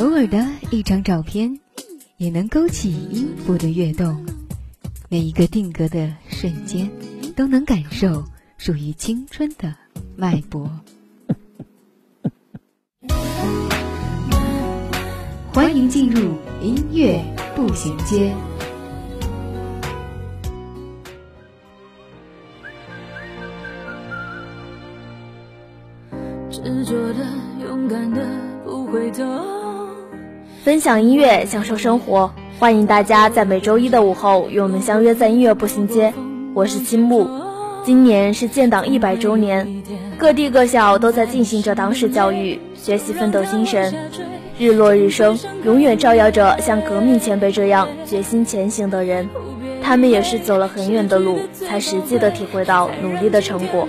偶尔的一张照片，也能勾起音符的跃动。每一个定格的瞬间，都能感受属于青春的脉搏。欢迎进入音乐步行街。执着的、勇敢的，不回头。分享音乐，享受生活，欢迎大家在每周一的午后与我们相约在音乐步行街。我是青木，今年是建党一百周年，各地各校都在进行着党史教育，学习奋斗精神，日落日升，永远照耀着像革命前辈这样决心前行的人。他们也是走了很远的路，才实际的体会到努力的成果。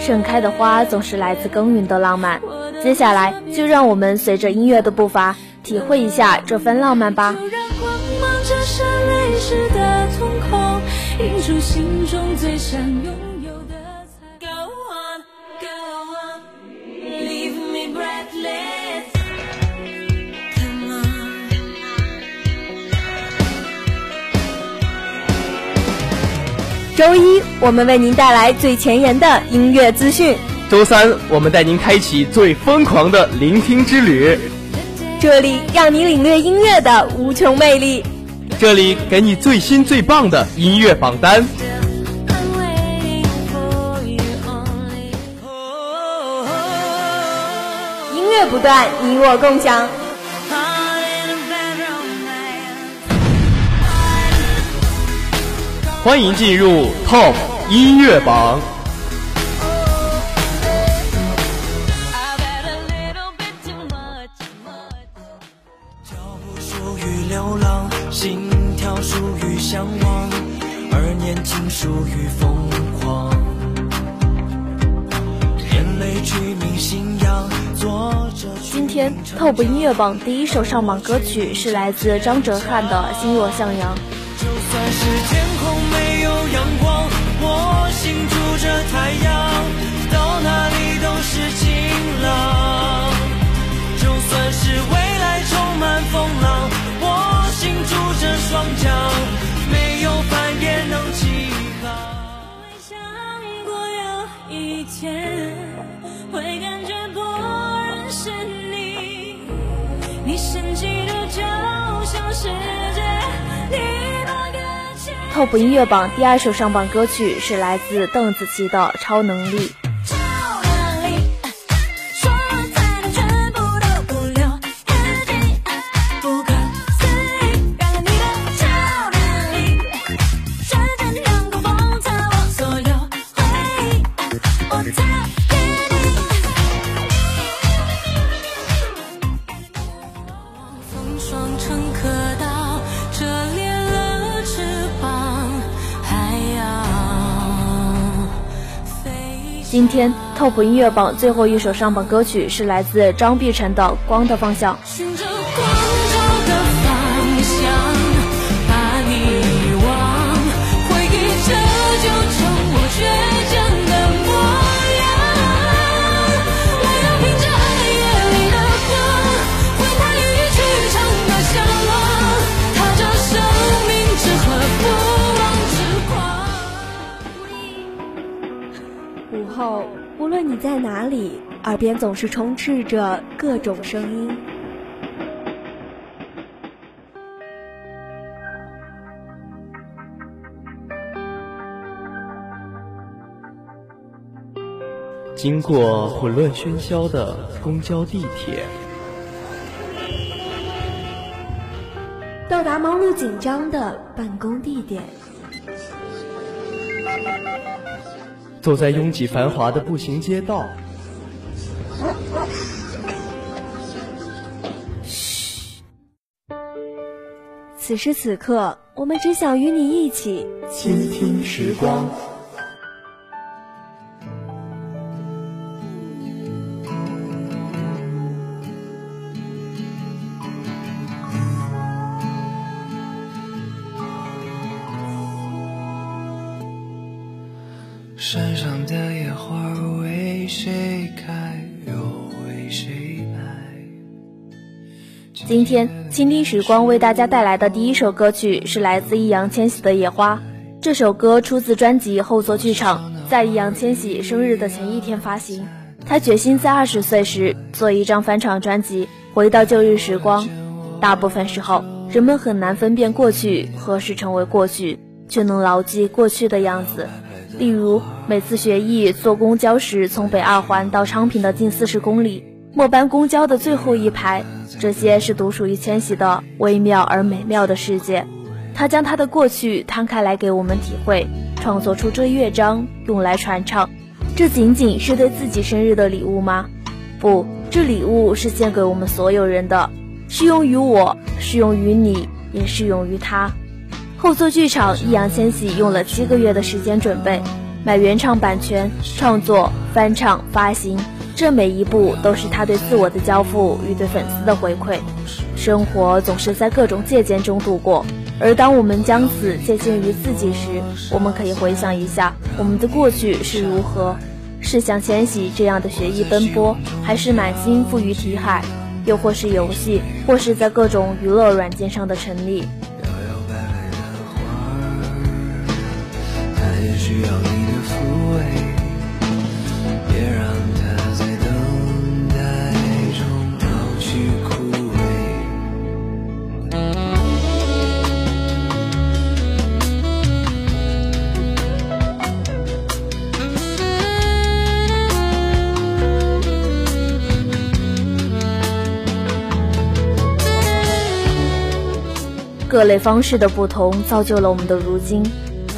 盛开的花总是来自耕耘的浪漫。接下来，就让我们随着音乐的步伐，体会一下这份浪漫吧。让光芒折射泪湿的瞳孔，映出心中最想拥有的彩。Go on, go on, leave me breathless. Come on. 周一，我们为您带来最前沿的音乐资讯。周三，我们带您开启最疯狂的聆听之旅，这里让你领略音乐的无穷魅力。这里给你最新最棒的音乐榜单。音乐不断，你我共享。欢迎进入 Top 音乐榜。年轻属于疯狂。眼泪取名信仰，作者取今天 TOP 音乐榜第一首上榜歌曲是来自张哲瀚的《心若向阳》。就算是天空没有阳光，我心住着太阳，到哪里都是晴朗。就算是未来充满风浪，我心住着双桨，没有帆也能起航。没想过有一天会感觉多认识你，你神奇的就像世界，TOP 音乐榜第二首上榜歌曲是来自邓紫棋的《超能力》。今天 TOP 音乐榜最后一首上榜歌曲是来自张碧晨的《光的方向》。你在哪里，耳边总是充斥着各种声音。经过混乱喧嚣的公交、地铁，到达忙碌紧张的办公地点，走在拥挤繁华的步行街道，此时此刻，我们只想与你一起倾听时光。山上的野花为谁开，又为谁败？今天，倾听时光为大家带来的第一首歌曲是来自易烊千玺的《野花》。这首歌出自专辑《后座剧场》，在易烊千玺生日的前一天发行。他决心在二十岁时做一张翻唱专辑，回到旧日时光。大部分时候，人们很难分辨过去何时成为过去，却能牢记过去的样子。例如，每次学艺坐公交时，从北二环到昌平的近四十公里，末班公交的最后一排，这些是独属于千玺的微妙而美妙的世界。他将他的过去摊开来给我们体会，创作出这乐章用来传唱。这仅仅是对自己生日的礼物吗？不，这礼物是献给我们所有人的，适用于我，适用于你，也适用于他。后座剧场，易烊千玺用了七个月的时间准备，买原唱版权、创作、翻唱、发行，这每一步都是他对自我的交付与对粉丝的回馈。生活总是在各种借鉴中度过，而当我们将此借鉴于自己时，我们可以回想一下我们的过去是如何：是像千玺这样的学艺奔波，还是满心赋予题海，又或是游戏，或是在各种娱乐软件上的沉溺。也需要你的抚慰，别让它在等待中老去枯萎。各类方式的不同，造就了我们的如今。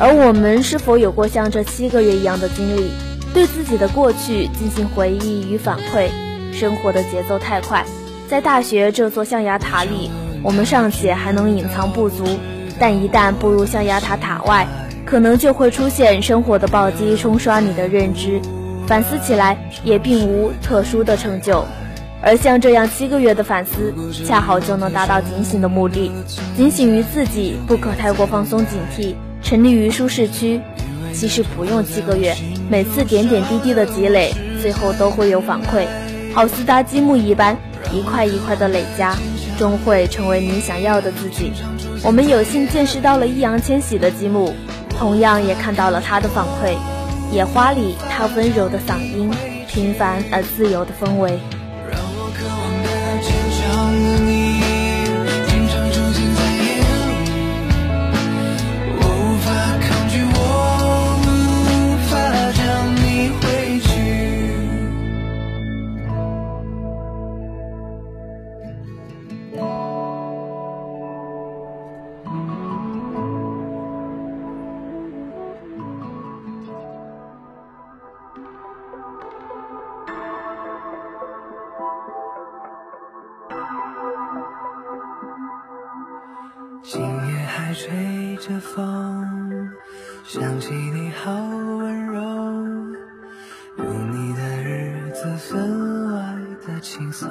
而我们是否有过像这七个月一样的经历，对自己的过去进行回忆与反馈？生活的节奏太快，在大学这座象牙塔里，我们尚且还能隐藏不足，但一旦步入象牙塔塔外，可能就会出现生活的暴击冲刷你的认知，反思起来也并无特殊的成就。而像这样七个月的反思，恰好就能达到警醒的目的，警醒于自己不可太过放松警惕，沉溺于舒适区。其实不用七个月，每次点点滴滴的积累，最后都会有反馈，好似搭积木一般，一块一块的累加，终会成为你想要的自己。我们有幸见识到了易烊千玺的积木，同样也看到了他的反馈。野花里，他温柔的嗓音，平凡而自由的氛围。想起你好温柔，有你的日子分外的轻松，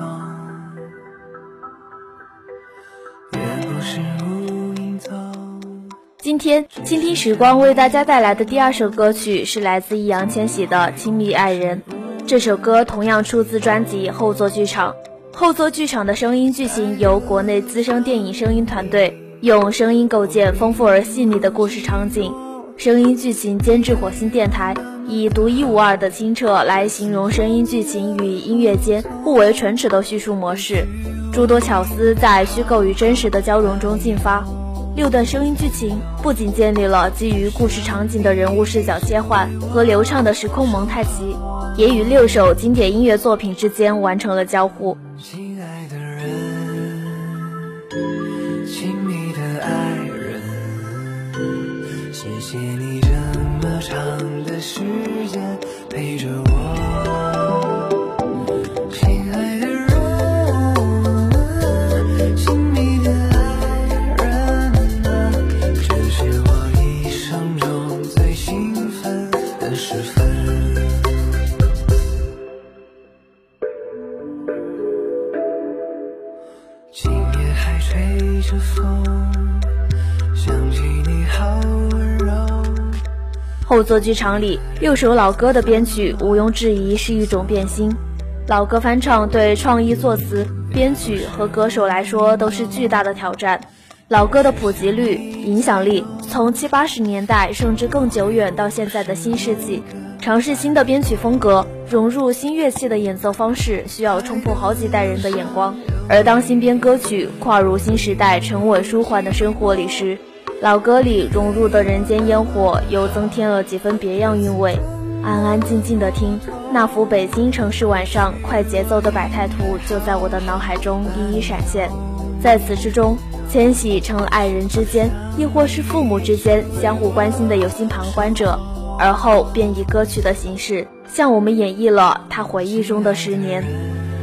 今天，倾听时光为大家带来的第二首歌曲是来自易烊千玺的《亲密爱人》。这首歌同样出自专辑《后座剧场》。后座剧场的声音剧情由国内资深电影声音团队用声音构建丰富而细腻的故事场景，声音剧情监制火星电台，以独一无二的清澈来形容声音剧情与音乐间互为唇齿的叙述模式，诸多巧思在虚构与真实的交融中进发。六段声音剧情不仅建立了基于故事场景的人物视角切换和流畅的时空蒙太奇，也与六首经典音乐作品之间完成了交互。陪着我亲爱的人亲密的爱人这是我一生中最兴奋的时分今夜还吹着后座剧场里，六首老歌的编曲毋庸置疑是一种变心。老歌翻唱对创意作词、编曲和歌手来说都是巨大的挑战。老歌的普及率、影响力，从七八十年代甚至更久远到现在的新世纪，尝试新的编曲风格，融入新乐器的演奏方式，需要冲破好几代人的眼光。而当新编歌曲跨入新时代沉稳舒缓的生活里时，老歌里融入的人间烟火又增添了几分别样韵味。安安静静的听那幅北京城市晚上快节奏的百态图，就在我的脑海中一一闪现。在此之中，千玺成了爱人之间，亦或是父母之间相互关心的有心旁观者，而后便以歌曲的形式向我们演绎了他回忆中的十年。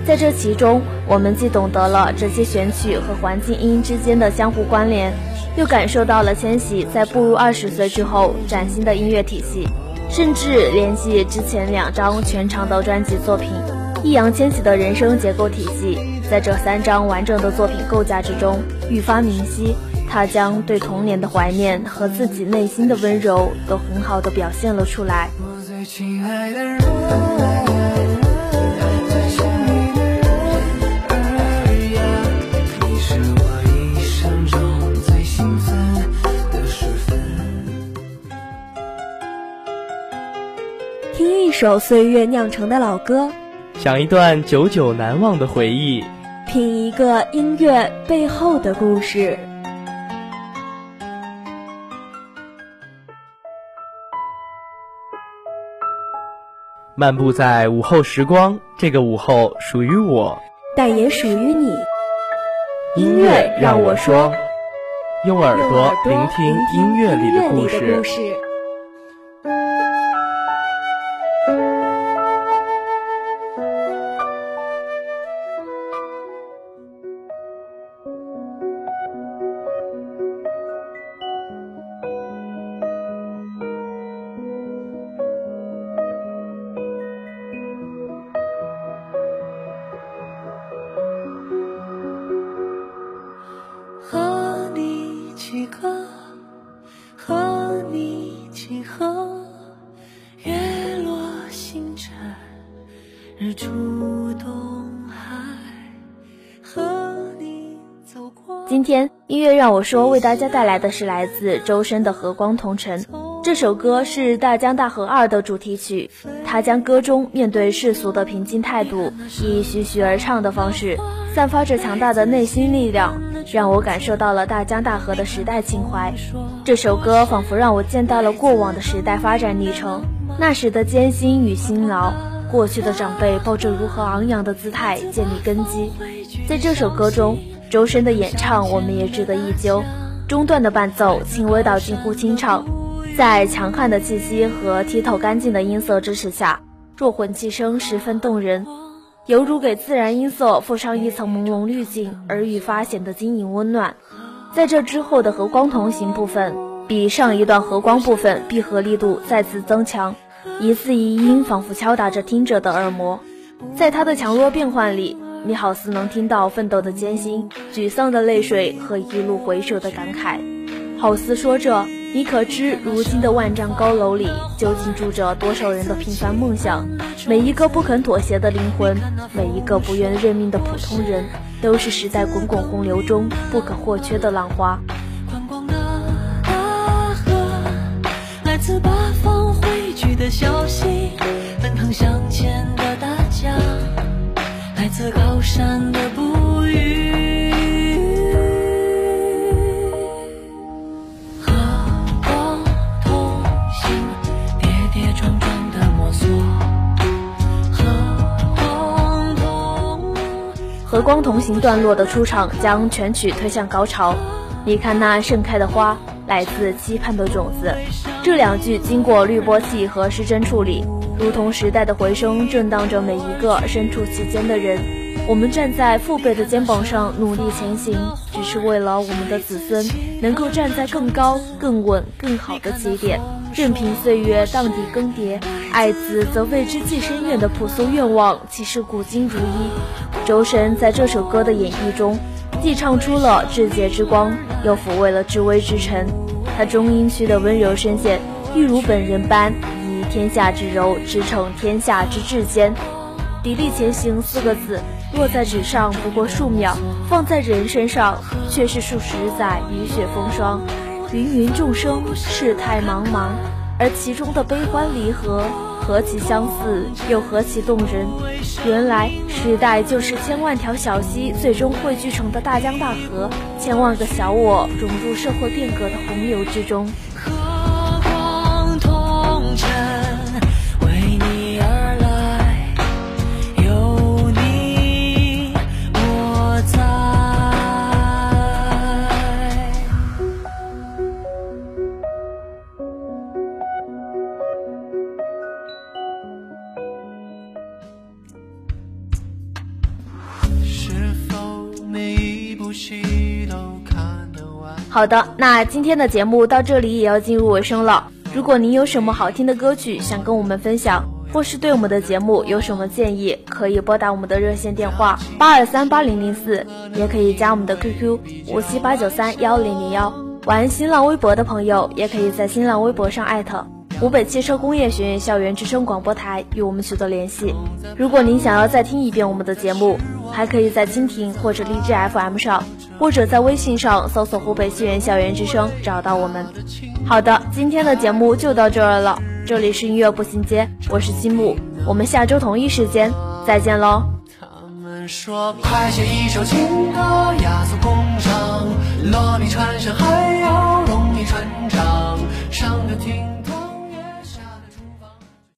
在这其中，我们既懂得了这些选曲和环境音之间的相互关联，又感受到了千玺在步入二十岁之后崭新的音乐体系，甚至联系之前两张全长的专辑作品，易烊千玺的人生结构体系，在这三张完整的作品构架之中愈发明晰。他将对童年的怀念和自己内心的温柔都很好的表现了出来。我最亲爱的人，首岁月酿成的老歌，想一段久久难忘的回忆，品一个音乐背后的故事。漫步在午后时光，这个午后属于我。但也属于你。音乐让我说，用耳朵聆聆听音乐里的故事。今天音乐让我说为大家带来的是来自周深的《和光同尘》。这首歌是《大江大河二》的主题曲，他将歌中面对世俗的平静态度，以徐徐而唱的方式，散发着强大的内心力量，让我感受到了大江大河的时代情怀。这首歌仿佛让我见到了过往的时代发展历程，那时的艰辛与辛劳，过去的长辈抱着如何昂扬的姿态建立根基。在这首歌中，周深的演唱我们也值得一究，中段的伴奏轻微到近乎清唱，在强悍的气息和剔透干净的音色支持下，弱混气声十分动人，犹如给自然音色附上一层朦胧滤镜，而愈发显得晶莹温暖。在这之后的和光同行部分，比上一段和光部分闭合力度再次增强，一字一音仿佛敲打着听者的耳膜。在它的强弱变换里，你好似能听到奋斗的艰辛、沮丧的泪水和一路回首的感慨，好似说着你可知如今的万丈高楼里究竟住着多少人的平凡梦想？每一个不肯妥协的灵魂，每一个不愿认命的普通人，都是时代滚滚洪流中不可或缺的浪花。宽广的大河，来自八方汇聚的消息，奔腾向前的大江，来自高山的哺育。和光同行，跌跌撞撞的摸索。和光同行段落的出场将全曲推向高潮。你看那盛开的花，来自期盼的种子。这两句经过滤波器和失真处理，如同时代的回声，震荡着每一个身处其间的人。我们站在父辈的肩膀上努力前行，只是为了我们的子孙能够站在更高、更稳、更好的起点。任凭岁月荡涤更迭，爱子则为之计深远的朴素愿望，其实古今如一。周深在这首歌的演绎中，既唱出了至洁之光，又抚慰了至微之尘。他中音区的温柔声线，一如本人般，以天下之柔支撑天下之至坚。砥砺前行四个字，落在纸上不过数秒，放在人身上却是数十载雨雪风霜。芸芸众生，世态茫茫，而其中的悲欢离合，何其相似，又何其动人！原来时代就是千万条小溪最终汇聚成的大江大河，千万个小我融入社会变革的洪流之中。好的，那今天的节目到这里也要进入尾声了。如果您有什么好听的歌曲想跟我们分享，或是对我们的节目有什么建议，可以拨打我们的热线电话八二三八零零四，也可以加我们的 QQ 五七八九三幺零零幺。玩新浪微博的朋友，也可以在新浪微博上艾特湖北汽车工业学院校园之声广播台与我们取得联系。如果您想要再听一遍我们的节目还可以在蜻蜓或者荔枝 fm 上或者在微信上搜索湖北戏院校园之声找到我们。好的今天的节目就到这儿了这里是音乐步行街我是金木我们下周同一时间再见喽他们说快写一首情歌雅俗共赏落笔传神还要容易传唱上个厅